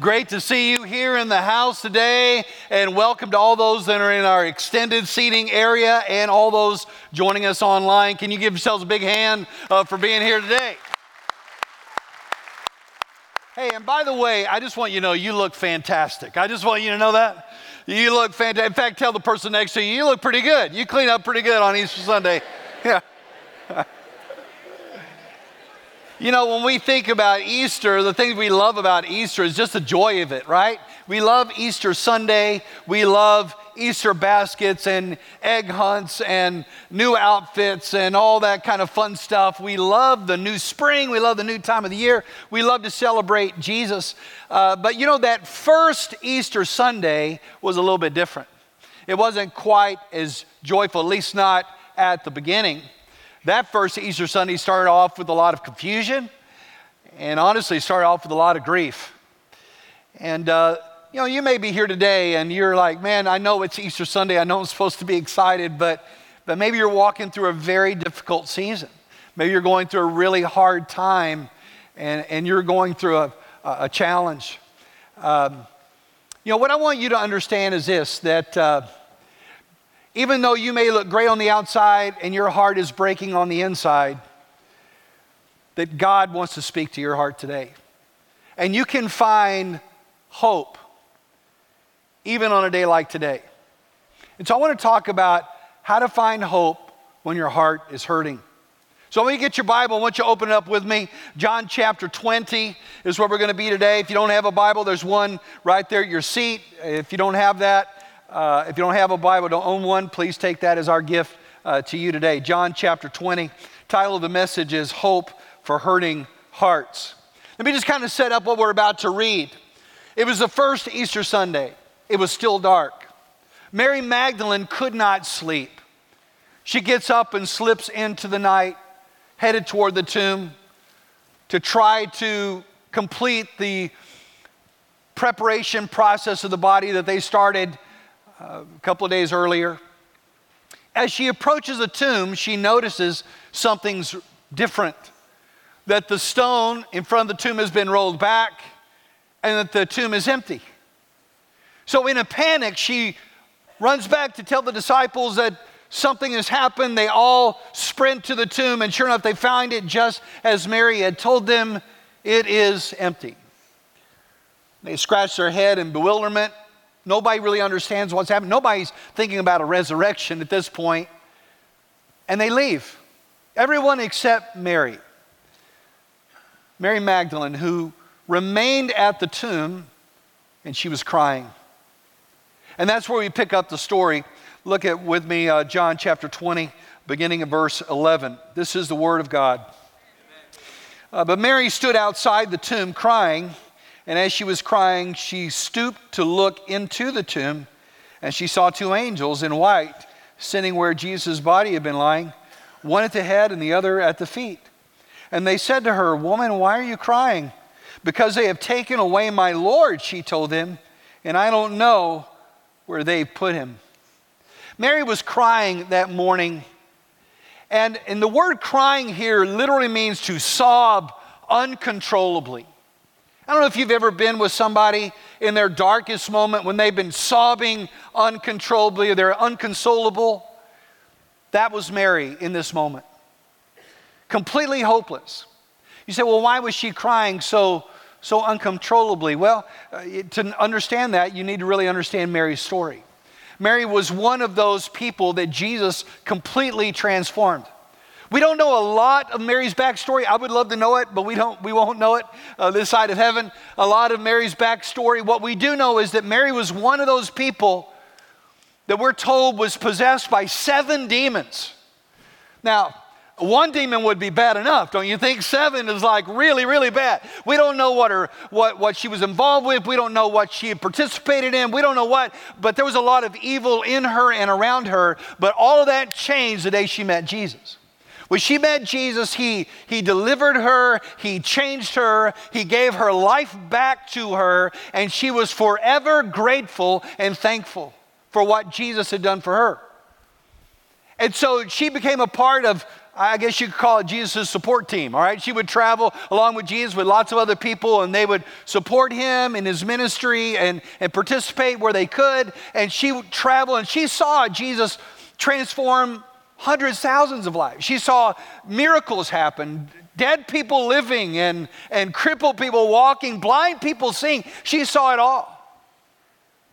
Great to see you here in the house today, and welcome to all those that are in our extended seating area and all those joining us online. Can you give yourselves a big hand uh, for being here today? Hey, and by the way, I just want you to know you look fantastic. I just want you to know that. You look fantastic. In fact, tell the person next to you, you look pretty good. You clean up pretty good on Easter Sunday. Yeah. You know, when we think about Easter, the thing we love about Easter is just the joy of it, right? We love Easter Sunday. We love Easter baskets and egg hunts and new outfits and all that kind of fun stuff. We love the new spring. We love the new time of the year. We love to celebrate Jesus. Uh, but you know, that first Easter Sunday was a little bit different. It wasn't quite as joyful, at least not at the beginning. That first Easter Sunday started off with a lot of confusion and honestly started off with a lot of grief. And, uh, you know, you may be here today and you're like, man, I know it's Easter Sunday. I know I'm supposed to be excited, but, but maybe you're walking through a very difficult season. Maybe you're going through a really hard time and, and you're going through a, a challenge. Um, you know, what I want you to understand is this that. Uh, even though you may look great on the outside and your heart is breaking on the inside, that God wants to speak to your heart today. And you can find hope even on a day like today. And so I want to talk about how to find hope when your heart is hurting. So when you get your Bible, I want you to open it up with me. John chapter 20 is where we're going to be today. If you don't have a Bible, there's one right there at your seat. If you don't have that, uh, if you don't have a Bible, don't own one, please take that as our gift uh, to you today. John chapter 20. Title of the message is Hope for Hurting Hearts. Let me just kind of set up what we're about to read. It was the first Easter Sunday, it was still dark. Mary Magdalene could not sleep. She gets up and slips into the night, headed toward the tomb to try to complete the preparation process of the body that they started a couple of days earlier. As she approaches the tomb, she notices something's different. That the stone in front of the tomb has been rolled back and that the tomb is empty. So, in a panic, she runs back to tell the disciples that something has happened. They all sprint to the tomb, and sure enough, they find it just as Mary had told them it is empty. They scratch their head in bewilderment. Nobody really understands what's happening. Nobody's thinking about a resurrection at this point. And they leave. Everyone except Mary. Mary Magdalene, who remained at the tomb and she was crying. And that's where we pick up the story. Look at with me uh, John chapter 20, beginning of verse 11. This is the word of God. Uh, but Mary stood outside the tomb crying. And as she was crying, she stooped to look into the tomb, and she saw two angels in white sitting where Jesus' body had been lying, one at the head and the other at the feet. And they said to her, Woman, why are you crying? Because they have taken away my Lord, she told them, and I don't know where they put him. Mary was crying that morning. And, and the word crying here literally means to sob uncontrollably. I don't know if you've ever been with somebody in their darkest moment when they've been sobbing uncontrollably or they're unconsolable. That was Mary in this moment. Completely hopeless. You say, well, why was she crying so, so uncontrollably? Well, uh, to understand that, you need to really understand Mary's story. Mary was one of those people that Jesus completely transformed. We don't know a lot of Mary's backstory. I would love to know it, but we, don't, we won't know it uh, this side of heaven. A lot of Mary's backstory. What we do know is that Mary was one of those people that we're told was possessed by seven demons. Now, one demon would be bad enough, don't you think? Seven is like really, really bad. We don't know what her what, what she was involved with. We don't know what she participated in. We don't know what, but there was a lot of evil in her and around her. But all of that changed the day she met Jesus. When she met Jesus, he, he delivered her, He changed her, He gave her life back to her, and she was forever grateful and thankful for what Jesus had done for her. And so she became a part of, I guess you could call it Jesus' support team, all right? She would travel along with Jesus with lots of other people, and they would support him in his ministry and, and participate where they could. And she would travel, and she saw Jesus transform hundreds, thousands of lives. She saw miracles happen, dead people living, and, and crippled people walking, blind people seeing. She saw it all.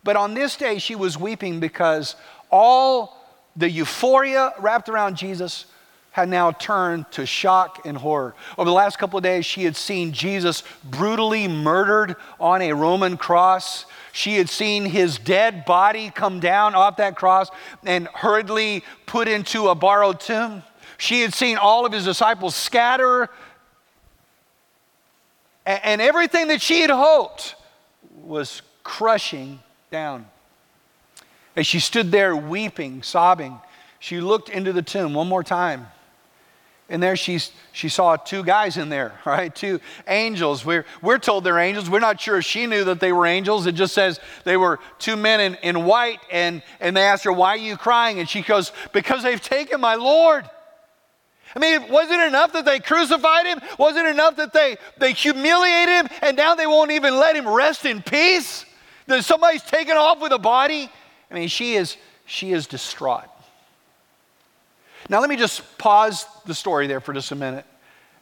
But on this day, she was weeping because all the euphoria wrapped around Jesus had now turned to shock and horror. Over the last couple of days, she had seen Jesus brutally murdered on a Roman cross. She had seen his dead body come down off that cross and hurriedly put into a borrowed tomb. She had seen all of his disciples scatter. And everything that she had hoped was crushing down. As she stood there weeping, sobbing, she looked into the tomb one more time. And there she, she saw two guys in there, right? Two angels. We're, we're told they're angels. We're not sure if she knew that they were angels. It just says they were two men in, in white. And, and they asked her, Why are you crying? And she goes, Because they've taken my Lord. I mean, was it enough that they crucified him? Was it enough that they, they humiliated him and now they won't even let him rest in peace? That somebody's taken off with a body? I mean, she is, she is distraught. Now, let me just pause the story there for just a minute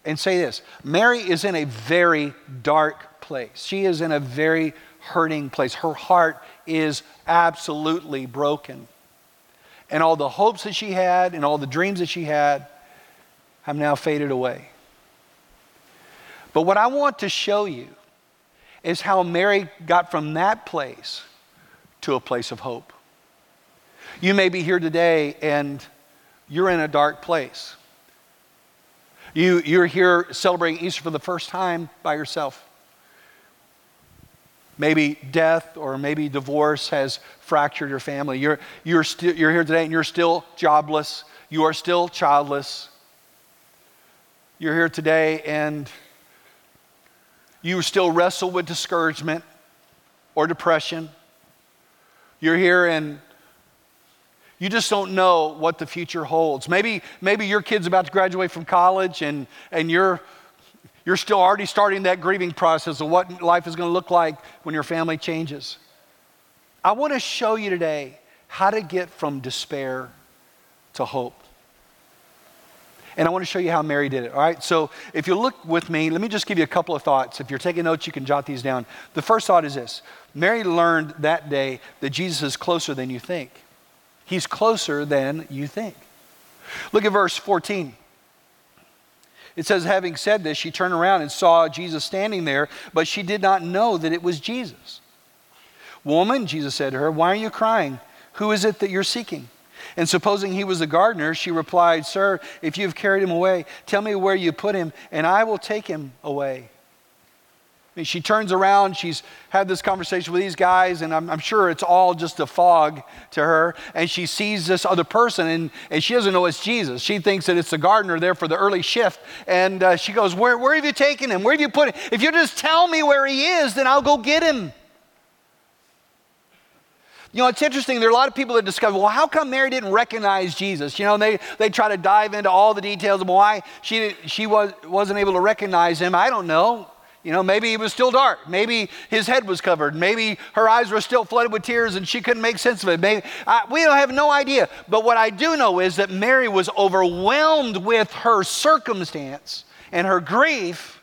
and say this Mary is in a very dark place. She is in a very hurting place. Her heart is absolutely broken. And all the hopes that she had and all the dreams that she had have now faded away. But what I want to show you is how Mary got from that place to a place of hope. You may be here today and you're in a dark place. You, you're here celebrating Easter for the first time by yourself. Maybe death or maybe divorce has fractured your family. You're, you're, sti- you're here today and you're still jobless. You are still childless. You're here today and you still wrestle with discouragement or depression. You're here and you just don't know what the future holds. Maybe, maybe your kid's about to graduate from college and, and you're, you're still already starting that grieving process of what life is going to look like when your family changes. I want to show you today how to get from despair to hope. And I want to show you how Mary did it. All right. So if you look with me, let me just give you a couple of thoughts. If you're taking notes, you can jot these down. The first thought is this Mary learned that day that Jesus is closer than you think. He's closer than you think. Look at verse 14. It says, having said this, she turned around and saw Jesus standing there, but she did not know that it was Jesus. Woman, Jesus said to her, why are you crying? Who is it that you're seeking? And supposing he was a gardener, she replied, Sir, if you've carried him away, tell me where you put him, and I will take him away mean, she turns around, she's had this conversation with these guys, and I'm, I'm, sure it's all just a fog to her. And she sees this other person, and, and she doesn't know it's Jesus. She thinks that it's the gardener there for the early shift. And uh, she goes, where, where have you taken him? Where have you put him? If you just tell me where he is, then I'll go get him. You know, it's interesting. There are a lot of people that discover, well, how come Mary didn't recognize Jesus? You know, they, they try to dive into all the details of why she, she was, wasn't able to recognize him. I don't know. You know, maybe it was still dark. Maybe his head was covered. Maybe her eyes were still flooded with tears and she couldn't make sense of it. Maybe, I, we don't have no idea. But what I do know is that Mary was overwhelmed with her circumstance and her grief,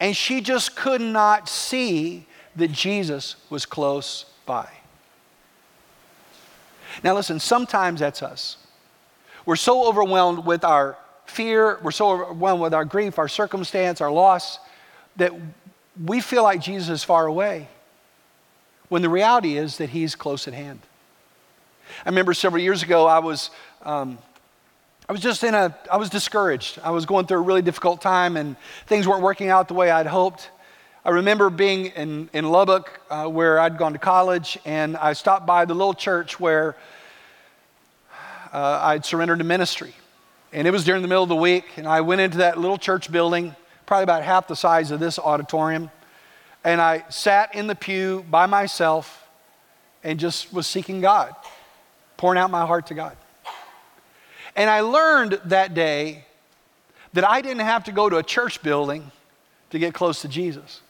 and she just could not see that Jesus was close by. Now, listen, sometimes that's us. We're so overwhelmed with our fear, we're so overwhelmed with our grief, our circumstance, our loss that we feel like Jesus is far away when the reality is that he's close at hand. I remember several years ago, I was, um, I was just in a, I was discouraged. I was going through a really difficult time and things weren't working out the way I'd hoped. I remember being in, in Lubbock uh, where I'd gone to college and I stopped by the little church where uh, I'd surrendered to ministry. And it was during the middle of the week and I went into that little church building probably about half the size of this auditorium. And I sat in the pew by myself and just was seeking God, pouring out my heart to God. And I learned that day that I didn't have to go to a church building to get close to Jesus.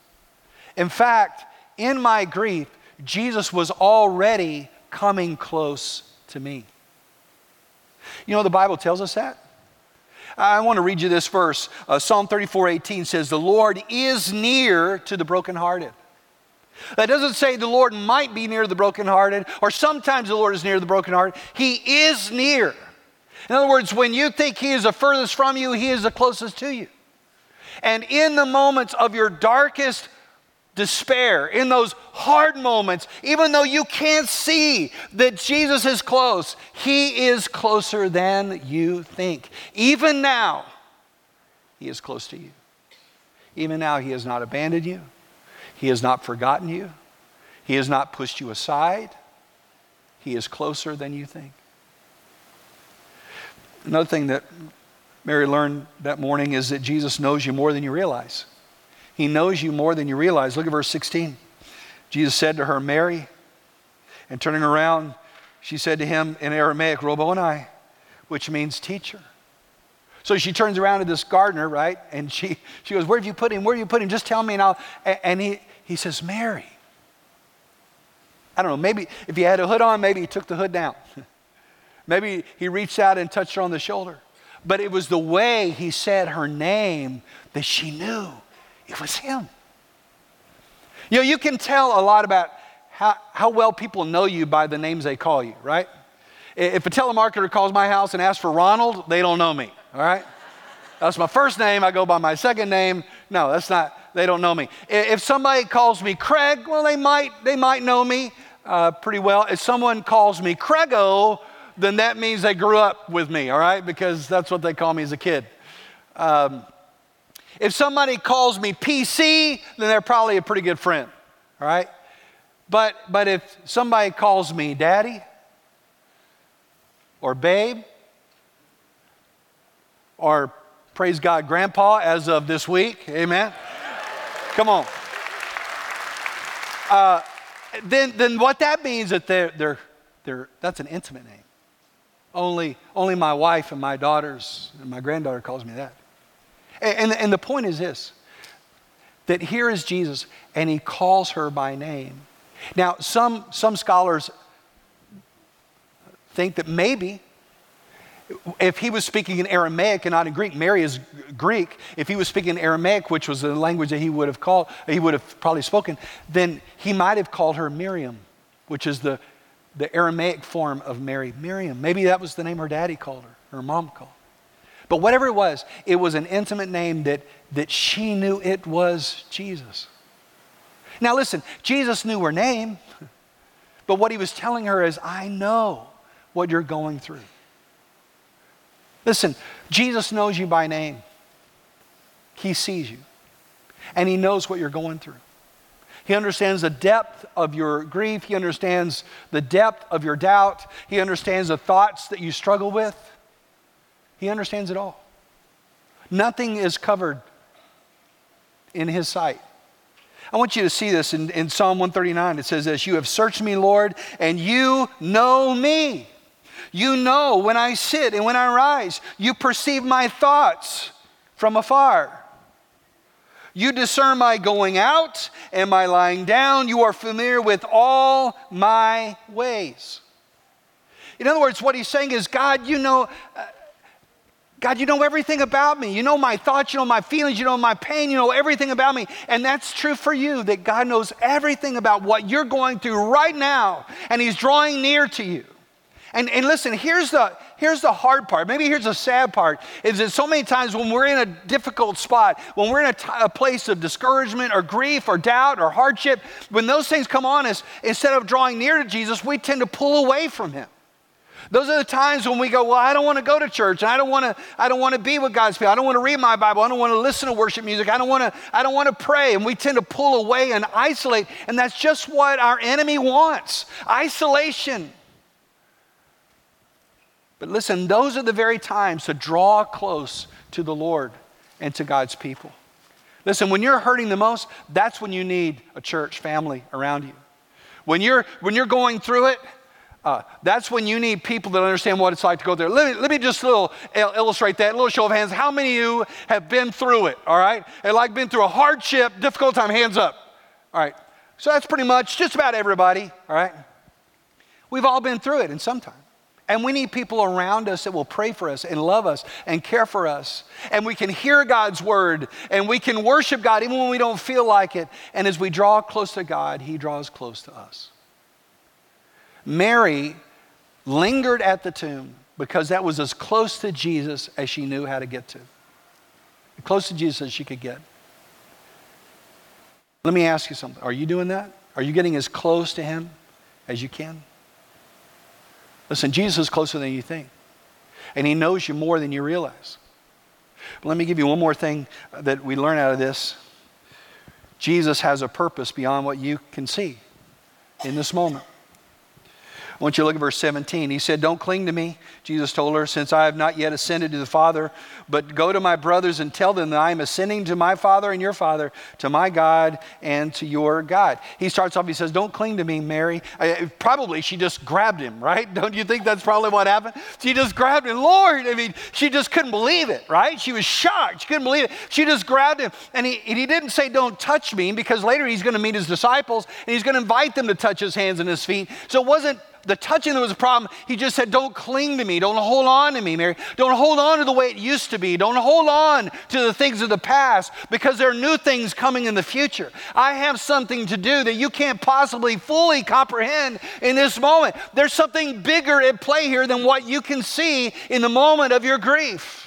In fact, in my grief, Jesus was already coming close to me. You know, the Bible tells us that. I want to read you this verse. Uh, Psalm 34 18 says, The Lord is near to the brokenhearted. That doesn't say the Lord might be near the brokenhearted, or sometimes the Lord is near the brokenhearted. He is near. In other words, when you think He is the furthest from you, He is the closest to you. And in the moments of your darkest despair, in those hard moments, even though you can't see that Jesus is close, He is closer than you think. Even now, He is close to you. Even now, He has not abandoned you, He has not forgotten you, He has not pushed you aside. He is closer than you think. Another thing that Mary learned that morning is that Jesus knows you more than you realize. He knows you more than you realize. Look at verse 16. Jesus said to her, Mary, and turning around, she said to him in Aramaic, Rabboni, which means teacher. So she turns around to this gardener, right? And she, she goes, Where have you put him? Where have you put him? Just tell me and I'll. And he, he says, Mary. I don't know, maybe if he had a hood on, maybe he took the hood down. maybe he reached out and touched her on the shoulder. But it was the way he said her name that she knew it was him. You know, you can tell a lot about how, how well people know you by the names they call you, right? If a telemarketer calls my house and asks for Ronald, they don't know me, all right? That's my first name. I go by my second name. No, that's not, they don't know me. If somebody calls me Craig, well, they might, they might know me uh, pretty well. If someone calls me Craigo, then that means they grew up with me, all right? Because that's what they call me as a kid. Um, if somebody calls me PC, then they're probably a pretty good friend, all right? But, but if somebody calls me daddy or babe or praise God, grandpa, as of this week, amen? Come on. Uh, then, then what that means that they're, they're, they're, that's an intimate name. Only, only my wife and my daughters and my granddaughter calls me that. And, and the point is this that here is Jesus, and he calls her by name. Now, some, some scholars think that maybe if he was speaking in Aramaic and not in Greek, Mary is Greek. If he was speaking in Aramaic, which was the language that he would have called, he would have probably spoken, then he might have called her Miriam, which is the, the Aramaic form of Mary. Miriam. Maybe that was the name her daddy called her, her mom called. But whatever it was, it was an intimate name that, that she knew it was Jesus. Now, listen, Jesus knew her name, but what he was telling her is, I know what you're going through. Listen, Jesus knows you by name, he sees you, and he knows what you're going through. He understands the depth of your grief. He understands the depth of your doubt. He understands the thoughts that you struggle with. He understands it all. Nothing is covered in His sight. I want you to see this in, in Psalm 139. It says this You have searched me, Lord, and you know me. You know when I sit and when I rise. You perceive my thoughts from afar. You discern my going out and my lying down. You are familiar with all my ways. In other words, what he's saying is, God, you know, uh, God, you know everything about me. You know my thoughts, you know my feelings, you know my pain, you know everything about me. And that's true for you, that God knows everything about what you're going through right now, and He's drawing near to you. And, and listen, here's the, here's the hard part. Maybe here's the sad part is that so many times when we're in a difficult spot, when we're in a, t- a place of discouragement or grief or doubt or hardship, when those things come on us, instead of drawing near to Jesus, we tend to pull away from Him. Those are the times when we go, well, I don't want to go to church, I don't want to, I don't want to be with God's people. I don't want to read my Bible. I don't want to listen to worship music. I don't want to, I don't want to pray. And we tend to pull away and isolate. And that's just what our enemy wants. Isolation. But listen, those are the very times to draw close to the Lord and to God's people. Listen, when you're hurting the most, that's when you need a church family around you. When you're when you're going through it, Uh, that's when you need people that understand what it's like to go there. Let me, let me just little illustrate that. A little show of hands. How many of you have been through it? All right, and like been through a hardship, difficult time. Hands up. All right. So that's pretty much just about everybody. All right. We've all been through it in some time. And we need people around us that will pray for us and love us and care for us. And we can hear God's word and we can worship God even when we don't feel like it. And as we draw close to God, He draws close to us. Mary lingered at the tomb because that was as close to Jesus as she knew how to get to. Close to Jesus as she could get. Let me ask you something. Are you doing that? Are you getting as close to Him as you can? Listen, Jesus is closer than you think, and He knows you more than you realize. But let me give you one more thing that we learn out of this. Jesus has a purpose beyond what you can see in this moment. I want you to look at verse 17. He said, Don't cling to me, Jesus told her, since I have not yet ascended to the Father, but go to my brothers and tell them that I am ascending to my Father and your Father, to my God and to your God. He starts off, he says, Don't cling to me, Mary. I, probably she just grabbed him, right? Don't you think that's probably what happened? She just grabbed him. Lord, I mean, she just couldn't believe it, right? She was shocked. She couldn't believe it. She just grabbed him. And he, and he didn't say, Don't touch me, because later he's going to meet his disciples and he's going to invite them to touch his hands and his feet. So it wasn't the touching that was a problem. He just said, Don't cling to me. Don't hold on to me, Mary. Don't hold on to the way it used to be. Don't hold on to the things of the past because there are new things coming in the future. I have something to do that you can't possibly fully comprehend in this moment. There's something bigger at play here than what you can see in the moment of your grief.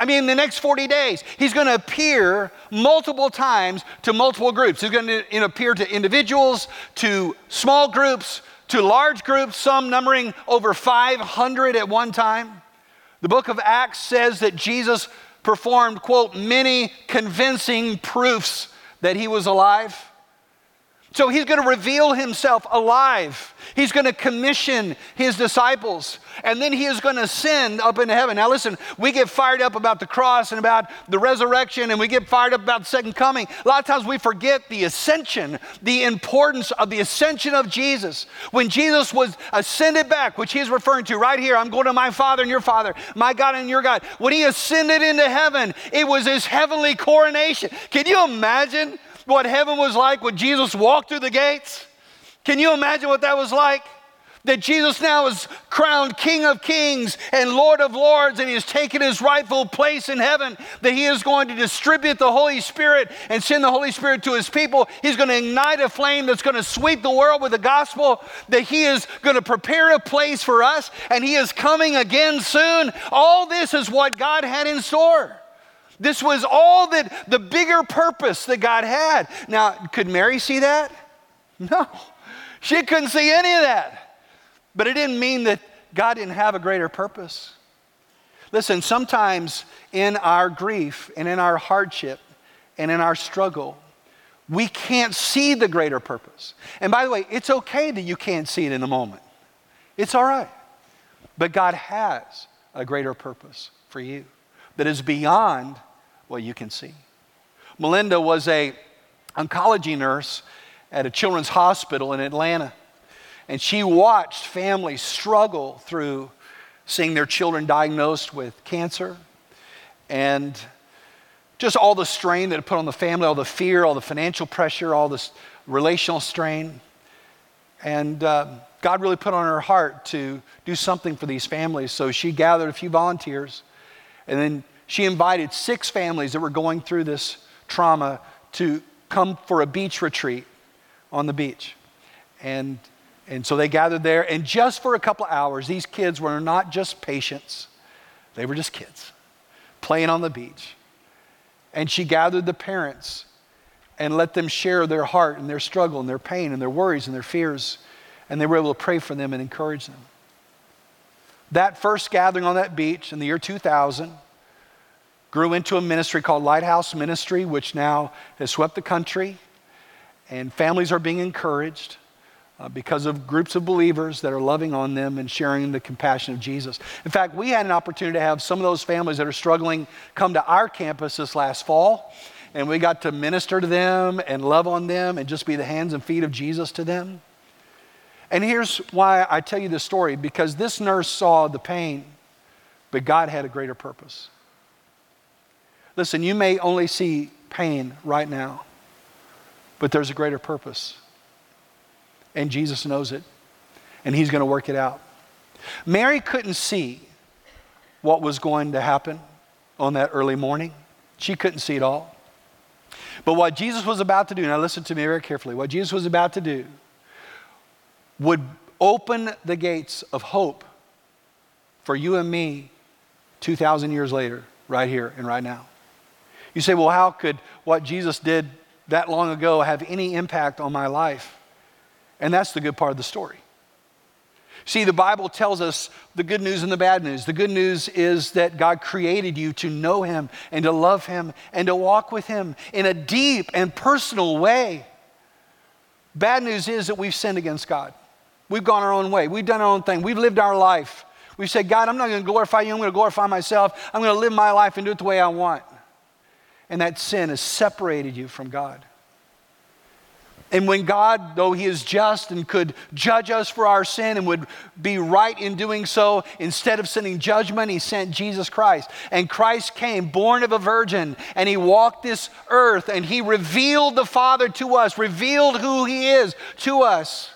I mean, in the next 40 days, he's going to appear multiple times to multiple groups. He's going to appear to individuals, to small groups, to large groups, some numbering over 500 at one time. The book of Acts says that Jesus performed, quote, many convincing proofs that he was alive. So he's going to reveal himself alive. He's going to commission his disciples. And then he is going to ascend up into heaven. Now, listen, we get fired up about the cross and about the resurrection, and we get fired up about the second coming. A lot of times we forget the ascension, the importance of the ascension of Jesus. When Jesus was ascended back, which he's referring to right here, I'm going to my Father and your Father, my God and your God. When he ascended into heaven, it was his heavenly coronation. Can you imagine? What heaven was like when Jesus walked through the gates? Can you imagine what that was like? That Jesus now is crowned King of Kings and Lord of Lords, and He has taken His rightful place in heaven. That He is going to distribute the Holy Spirit and send the Holy Spirit to His people. He's going to ignite a flame that's going to sweep the world with the gospel. That He is going to prepare a place for us, and He is coming again soon. All this is what God had in store. This was all that the bigger purpose that God had. Now, could Mary see that? No. She couldn't see any of that. But it didn't mean that God didn't have a greater purpose. Listen, sometimes in our grief and in our hardship and in our struggle, we can't see the greater purpose. And by the way, it's okay that you can't see it in the moment. It's all right. But God has a greater purpose for you that is beyond what you can see. Melinda was a oncology nurse at a children's hospital in Atlanta. And she watched families struggle through seeing their children diagnosed with cancer and just all the strain that it put on the family, all the fear, all the financial pressure, all this relational strain. And uh, God really put on her heart to do something for these families. So she gathered a few volunteers and then she invited six families that were going through this trauma to come for a beach retreat on the beach. And, and so they gathered there, and just for a couple of hours, these kids were not just patients, they were just kids playing on the beach. And she gathered the parents and let them share their heart and their struggle and their pain and their worries and their fears. And they were able to pray for them and encourage them. That first gathering on that beach in the year 2000 grew into a ministry called Lighthouse Ministry, which now has swept the country. And families are being encouraged uh, because of groups of believers that are loving on them and sharing the compassion of Jesus. In fact, we had an opportunity to have some of those families that are struggling come to our campus this last fall. And we got to minister to them and love on them and just be the hands and feet of Jesus to them. And here's why I tell you this story because this nurse saw the pain, but God had a greater purpose. Listen, you may only see pain right now, but there's a greater purpose. And Jesus knows it, and He's going to work it out. Mary couldn't see what was going to happen on that early morning, she couldn't see it all. But what Jesus was about to do, now listen to me very carefully, what Jesus was about to do would open the gates of hope for you and me 2,000 years later, right here and right now. You say, well, how could what Jesus did that long ago have any impact on my life? And that's the good part of the story. See, the Bible tells us the good news and the bad news. The good news is that God created you to know Him and to love Him and to walk with Him in a deep and personal way. Bad news is that we've sinned against God. We've gone our own way. We've done our own thing. We've lived our life. We've said, God, I'm not going to glorify you. I'm going to glorify myself. I'm going to live my life and do it the way I want. And that sin has separated you from God. And when God, though He is just and could judge us for our sin and would be right in doing so, instead of sending judgment, He sent Jesus Christ. And Christ came, born of a virgin, and He walked this earth and He revealed the Father to us, revealed who He is to us.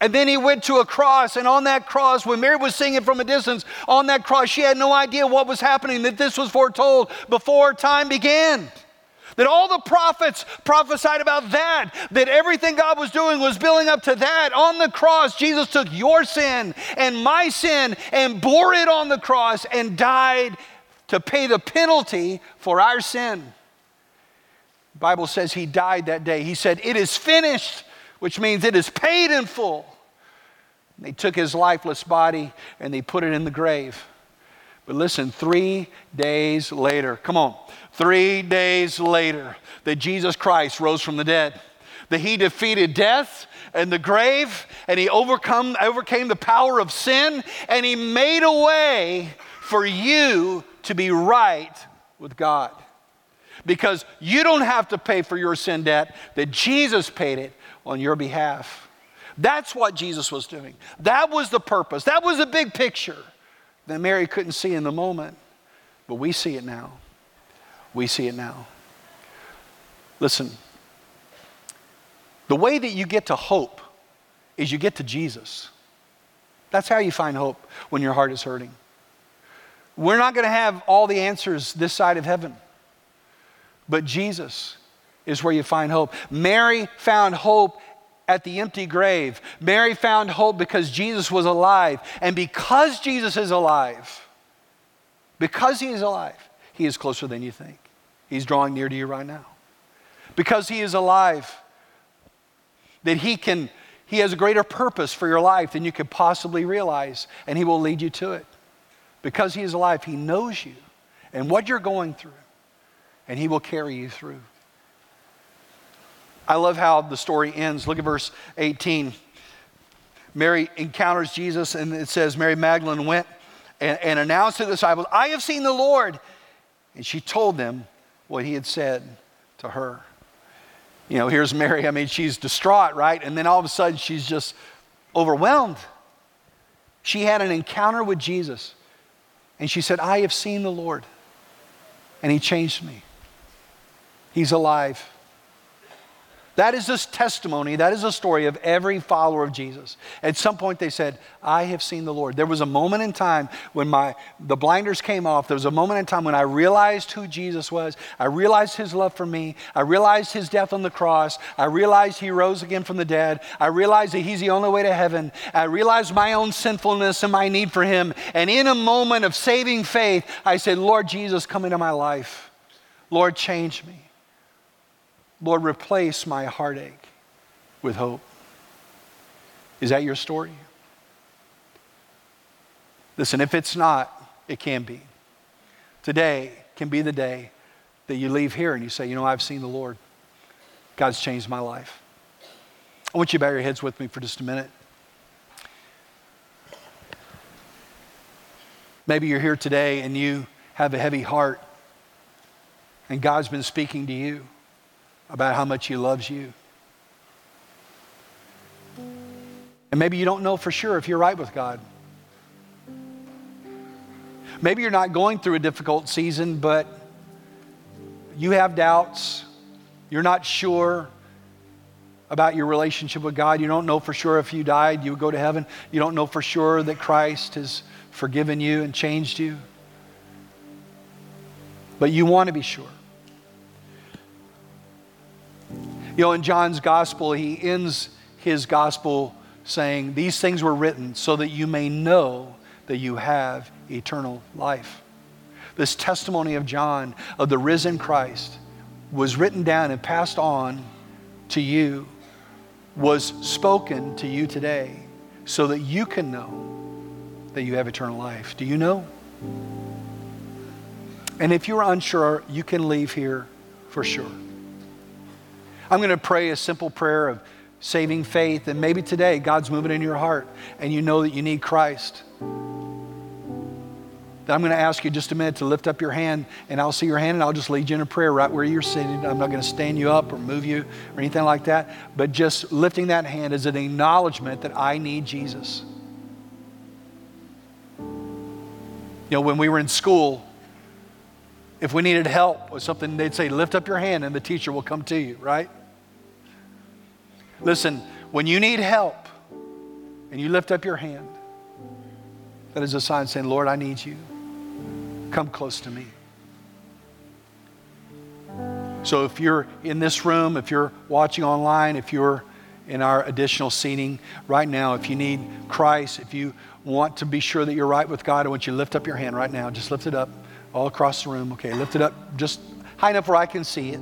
And then he went to a cross, and on that cross, when Mary was singing from a distance, on that cross, she had no idea what was happening, that this was foretold before time began. That all the prophets prophesied about that, that everything God was doing was building up to that. On the cross, Jesus took your sin and my sin and bore it on the cross and died to pay the penalty for our sin. The Bible says he died that day. He said, It is finished, which means it is paid in full. They took his lifeless body and they put it in the grave. But listen, three days later, come on, three days later, that Jesus Christ rose from the dead, that he defeated death and the grave, and he overcome, overcame the power of sin, and he made a way for you to be right with God. Because you don't have to pay for your sin debt, that Jesus paid it on your behalf. That's what Jesus was doing. That was the purpose. That was the big picture that Mary couldn't see in the moment, but we see it now. We see it now. Listen, the way that you get to hope is you get to Jesus. That's how you find hope when your heart is hurting. We're not going to have all the answers this side of heaven, but Jesus is where you find hope. Mary found hope at the empty grave. Mary found hope because Jesus was alive. And because Jesus is alive, because he is alive, he is closer than you think. He's drawing near to you right now. Because he is alive, that he can he has a greater purpose for your life than you could possibly realize, and he will lead you to it. Because he is alive, he knows you and what you're going through, and he will carry you through. I love how the story ends. Look at verse 18. Mary encounters Jesus, and it says, Mary Magdalene went and, and announced to the disciples, I have seen the Lord. And she told them what he had said to her. You know, here's Mary. I mean, she's distraught, right? And then all of a sudden, she's just overwhelmed. She had an encounter with Jesus, and she said, I have seen the Lord, and he changed me. He's alive. That is this testimony, that is a story of every follower of Jesus. At some point they said, I have seen the Lord. There was a moment in time when my the blinders came off. There was a moment in time when I realized who Jesus was. I realized his love for me. I realized his death on the cross. I realized he rose again from the dead. I realized that he's the only way to heaven. I realized my own sinfulness and my need for him. And in a moment of saving faith, I said, Lord Jesus, come into my life. Lord, change me. Lord, replace my heartache with hope. Is that your story? Listen, if it's not, it can be. Today can be the day that you leave here and you say, You know, I've seen the Lord. God's changed my life. I want you to bow your heads with me for just a minute. Maybe you're here today and you have a heavy heart, and God's been speaking to you about how much He loves you. And maybe you don't know for sure if you're right with God. Maybe you're not going through a difficult season, but you have doubts. You're not sure about your relationship with God. You don't know for sure if you died, you would go to heaven. You don't know for sure that Christ has forgiven you and changed you. But you want to be sure. You know, in John's gospel, he ends his gospel saying, These things were written so that you may know that you have eternal life. This testimony of John of the risen Christ was written down and passed on to you, was spoken to you today so that you can know that you have eternal life. Do you know? And if you're unsure, you can leave here for sure. I'm going to pray a simple prayer of saving faith, and maybe today God's moving in your heart and you know that you need Christ. Then I'm going to ask you just a minute to lift up your hand, and I'll see your hand, and I'll just lead you in a prayer right where you're sitting. I'm not going to stand you up or move you or anything like that, but just lifting that hand is an acknowledgement that I need Jesus. You know, when we were in school, if we needed help with something, they'd say, Lift up your hand, and the teacher will come to you, right? Listen, when you need help and you lift up your hand, that is a sign saying, Lord, I need you. Come close to me. So if you're in this room, if you're watching online, if you're in our additional seating right now, if you need Christ, if you want to be sure that you're right with God, I want you to lift up your hand right now. Just lift it up all across the room. Okay, lift it up just high enough where I can see it.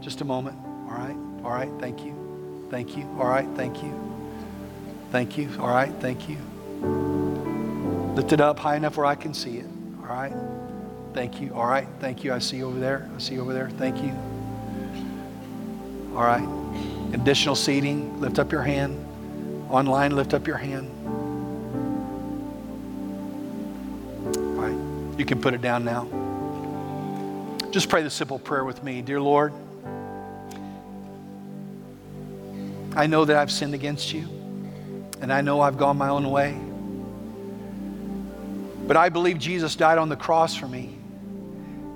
Just a moment. All right. All right. Thank you. Thank you. All right. Thank you. Thank you. All right. Thank you. Lift it up high enough where I can see it. All right. Thank you. All right. Thank you. I see you over there. I see you over there. Thank you. All right. Additional seating. Lift up your hand. Online, lift up your hand. You can put it down now. Just pray the simple prayer with me. Dear Lord, I know that I've sinned against you, and I know I've gone my own way. But I believe Jesus died on the cross for me,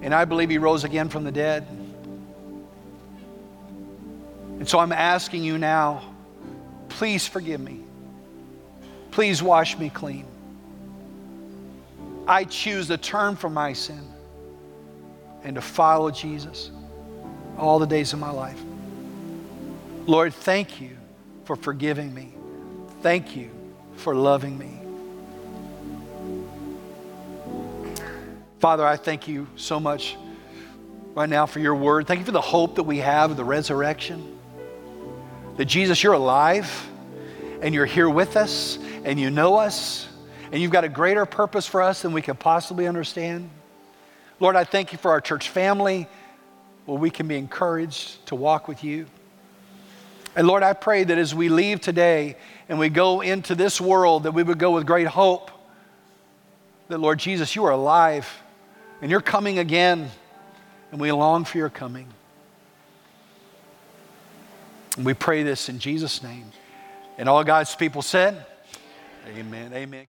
and I believe he rose again from the dead. And so I'm asking you now, please forgive me. Please wash me clean. I choose to turn from my sin and to follow Jesus all the days of my life. Lord, thank you for forgiving me. Thank you for loving me. Father, I thank you so much right now for your word. Thank you for the hope that we have of the resurrection. That Jesus, you're alive and you're here with us and you know us and you've got a greater purpose for us than we can possibly understand. Lord, I thank you for our church family where we can be encouraged to walk with you. And Lord, I pray that as we leave today and we go into this world, that we would go with great hope that, Lord Jesus, you are alive and you're coming again, and we long for your coming. And we pray this in Jesus' name. And all God's people said, Amen. Amen.